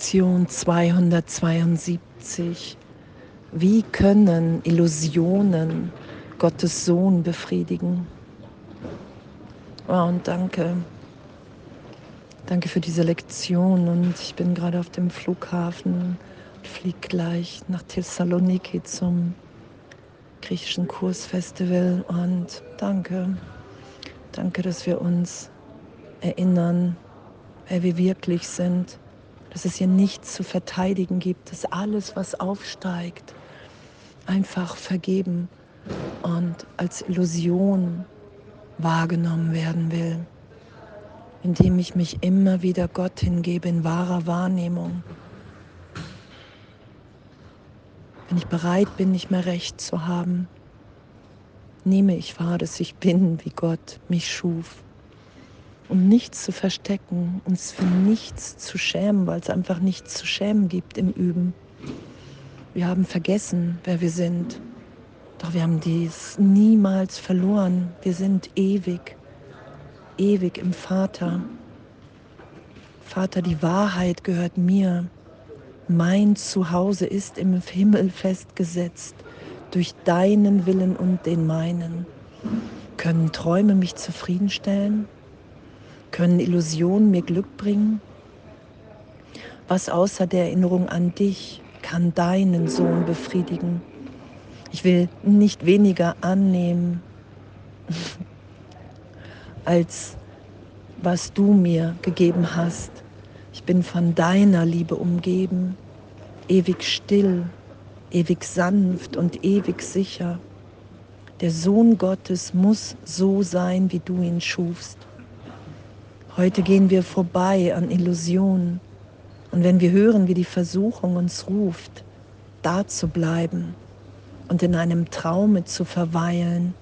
Lektion 272. Wie können Illusionen Gottes Sohn befriedigen? Oh, und danke. Danke für diese Lektion. Und ich bin gerade auf dem Flughafen und fliege gleich nach Thessaloniki zum griechischen Kursfestival. Und danke. Danke, dass wir uns erinnern, wer wir wirklich sind dass es hier nichts zu verteidigen gibt, dass alles, was aufsteigt, einfach vergeben und als Illusion wahrgenommen werden will, indem ich mich immer wieder Gott hingebe in wahrer Wahrnehmung. Wenn ich bereit bin, nicht mehr recht zu haben, nehme ich wahr, dass ich bin, wie Gott mich schuf um nichts zu verstecken, uns für nichts zu schämen, weil es einfach nichts zu schämen gibt im Üben. Wir haben vergessen, wer wir sind. Doch wir haben dies niemals verloren. Wir sind ewig, ewig im Vater. Vater, die Wahrheit gehört mir. Mein Zuhause ist im Himmel festgesetzt durch deinen Willen und den meinen. Können Träume mich zufriedenstellen? Können Illusionen mir Glück bringen? Was außer der Erinnerung an dich kann deinen Sohn befriedigen? Ich will nicht weniger annehmen, als was du mir gegeben hast. Ich bin von deiner Liebe umgeben, ewig still, ewig sanft und ewig sicher. Der Sohn Gottes muss so sein, wie du ihn schufst. Heute gehen wir vorbei an Illusionen. Und wenn wir hören, wie die Versuchung uns ruft, da zu bleiben und in einem Traume zu verweilen,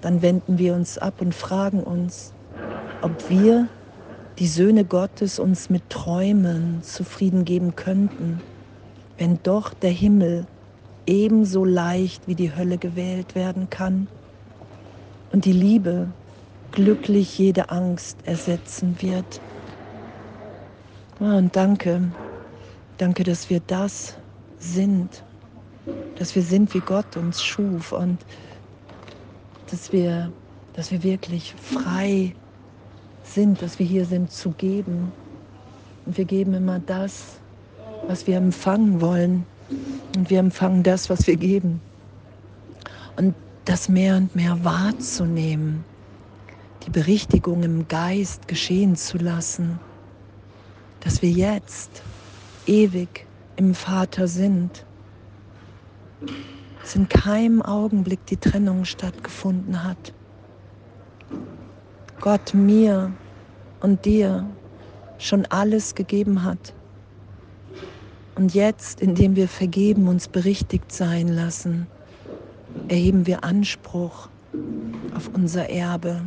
dann wenden wir uns ab und fragen uns, ob wir, die Söhne Gottes, uns mit Träumen zufrieden geben könnten, wenn doch der Himmel ebenso leicht wie die Hölle gewählt werden kann und die Liebe glücklich jede Angst ersetzen wird. und danke, danke, dass wir das sind, dass wir sind, wie Gott uns schuf und dass wir, dass wir wirklich frei sind, dass wir hier sind zu geben. Und wir geben immer das, was wir empfangen wollen. Und wir empfangen das, was wir geben. Und das mehr und mehr wahrzunehmen die Berichtigung im Geist geschehen zu lassen, dass wir jetzt ewig im Vater sind, dass in keinem Augenblick die Trennung stattgefunden hat. Gott mir und dir schon alles gegeben hat. Und jetzt, indem wir vergeben, uns berichtigt sein lassen, erheben wir Anspruch auf unser Erbe.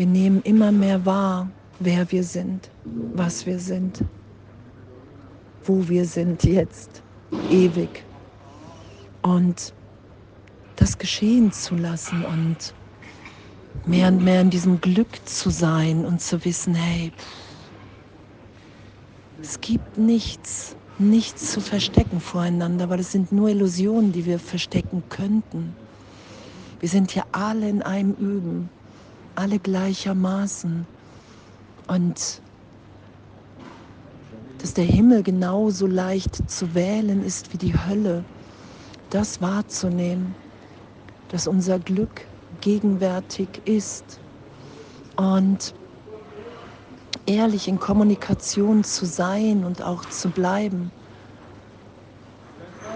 Wir nehmen immer mehr wahr, wer wir sind, was wir sind, wo wir sind jetzt, ewig. Und das geschehen zu lassen und mehr und mehr in diesem Glück zu sein und zu wissen, hey, es gibt nichts, nichts zu verstecken voreinander, weil es sind nur Illusionen, die wir verstecken könnten. Wir sind hier alle in einem Üben alle gleichermaßen. Und dass der Himmel genauso leicht zu wählen ist wie die Hölle, das wahrzunehmen, dass unser Glück gegenwärtig ist und ehrlich in Kommunikation zu sein und auch zu bleiben.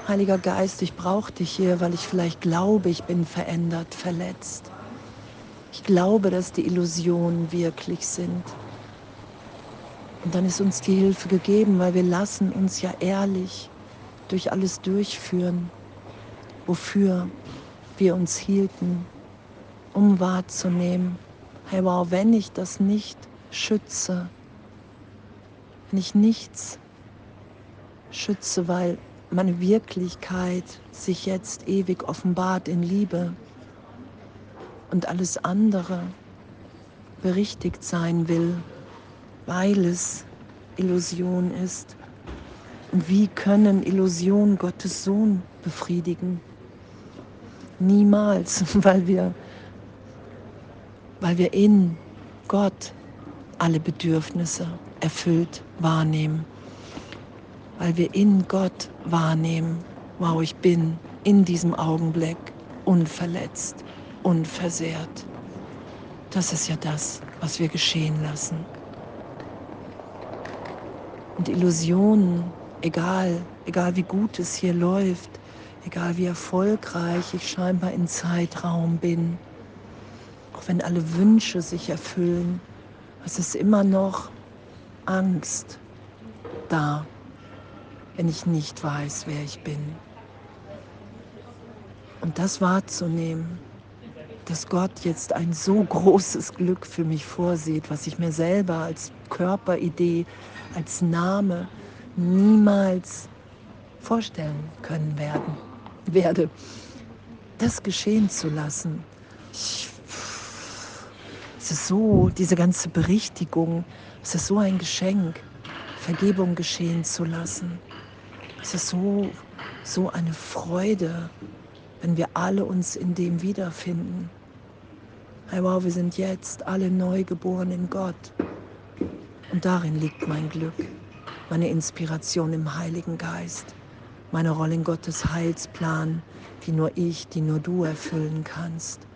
Heiliger Geist, ich brauche dich hier, weil ich vielleicht glaube, ich bin verändert, verletzt. Ich glaube, dass die Illusionen wirklich sind. Und dann ist uns die Hilfe gegeben, weil wir lassen uns ja ehrlich durch alles durchführen, wofür wir uns hielten, um wahrzunehmen, hey wow, wenn ich das nicht schütze, wenn ich nichts schütze, weil meine Wirklichkeit sich jetzt ewig offenbart in Liebe, und alles andere berichtigt sein will, weil es Illusion ist, Und wie können Illusionen Gottes Sohn befriedigen? Niemals, weil wir, weil wir in Gott alle Bedürfnisse erfüllt wahrnehmen. Weil wir in Gott wahrnehmen, wow, ich bin in diesem Augenblick unverletzt, unversehrt. Das ist ja das, was wir geschehen lassen. Und Illusionen, egal, egal wie gut es hier läuft, egal wie erfolgreich ich scheinbar in Zeitraum bin, auch wenn alle Wünsche sich erfüllen, es ist immer noch Angst da, wenn ich nicht weiß, wer ich bin. Und das wahrzunehmen, dass Gott jetzt ein so großes Glück für mich vorsieht, was ich mir selber als Körperidee, als Name niemals vorstellen können werden, werde, das geschehen zu lassen. Ich, es ist so, diese ganze Berichtigung, es ist so ein Geschenk, Vergebung geschehen zu lassen. Es ist so, so eine Freude, wenn wir alle uns in dem wiederfinden. Hey, wow, wir sind jetzt alle neu geboren in Gott. Und darin liegt mein Glück, meine Inspiration im Heiligen Geist, meine Rolle in Gottes Heilsplan, die nur ich, die nur du erfüllen kannst.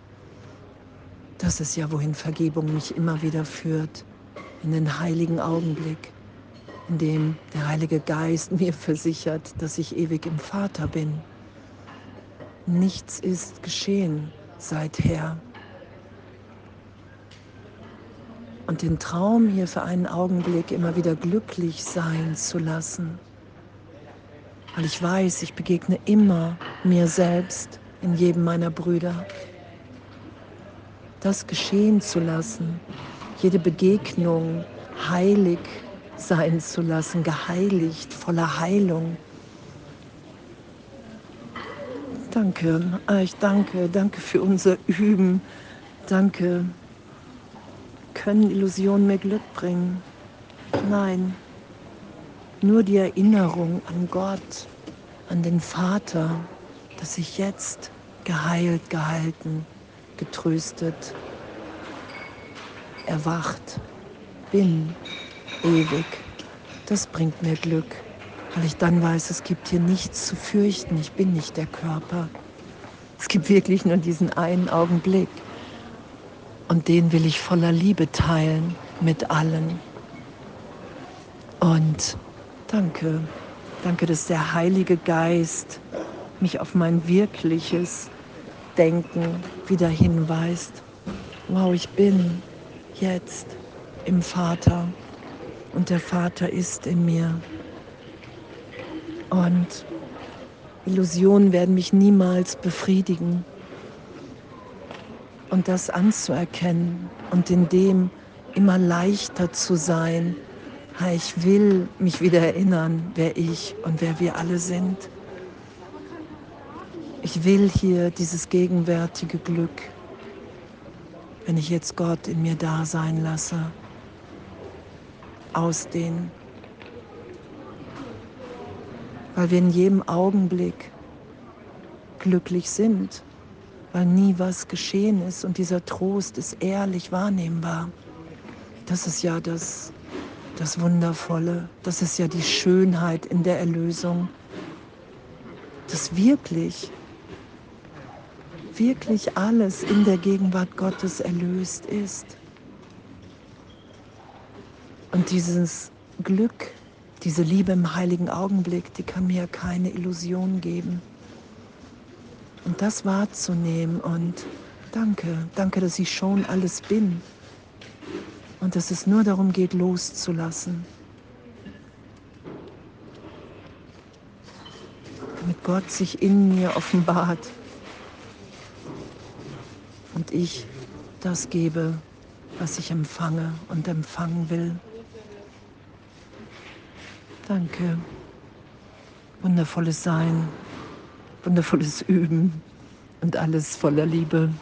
Das ist ja, wohin Vergebung mich immer wieder führt, in den heiligen Augenblick, in dem der Heilige Geist mir versichert, dass ich ewig im Vater bin. Nichts ist geschehen seither. Und den Traum hier für einen Augenblick immer wieder glücklich sein zu lassen, weil ich weiß, ich begegne immer mir selbst in jedem meiner Brüder. Das geschehen zu lassen, jede Begegnung heilig sein zu lassen, geheiligt, voller Heilung Danke, ah, ich danke, danke für unser Üben. Danke. Können Illusionen mir Glück bringen? Nein, nur die Erinnerung an Gott, an den Vater, dass ich jetzt geheilt, gehalten, getröstet, erwacht bin, ewig. Das bringt mir Glück weil ich dann weiß, es gibt hier nichts zu fürchten, ich bin nicht der Körper. Es gibt wirklich nur diesen einen Augenblick und den will ich voller Liebe teilen mit allen. Und danke, danke, dass der Heilige Geist mich auf mein wirkliches Denken wieder hinweist. Wow, ich bin jetzt im Vater und der Vater ist in mir. Und Illusionen werden mich niemals befriedigen. Und das anzuerkennen und in dem immer leichter zu sein, ich will mich wieder erinnern, wer ich und wer wir alle sind. Ich will hier dieses gegenwärtige Glück, wenn ich jetzt Gott in mir da sein lasse, ausdehnen. Weil wir in jedem Augenblick glücklich sind, weil nie was geschehen ist und dieser Trost ist ehrlich wahrnehmbar. Das ist ja das, das Wundervolle, das ist ja die Schönheit in der Erlösung, dass wirklich, wirklich alles in der Gegenwart Gottes erlöst ist. Und dieses Glück, diese Liebe im heiligen Augenblick, die kann mir keine Illusion geben. Und das wahrzunehmen und danke, danke, dass ich schon alles bin und dass es nur darum geht, loszulassen. Damit Gott sich in mir offenbart und ich das gebe, was ich empfange und empfangen will. Danke. Wundervolles Sein, wundervolles Üben und alles voller Liebe.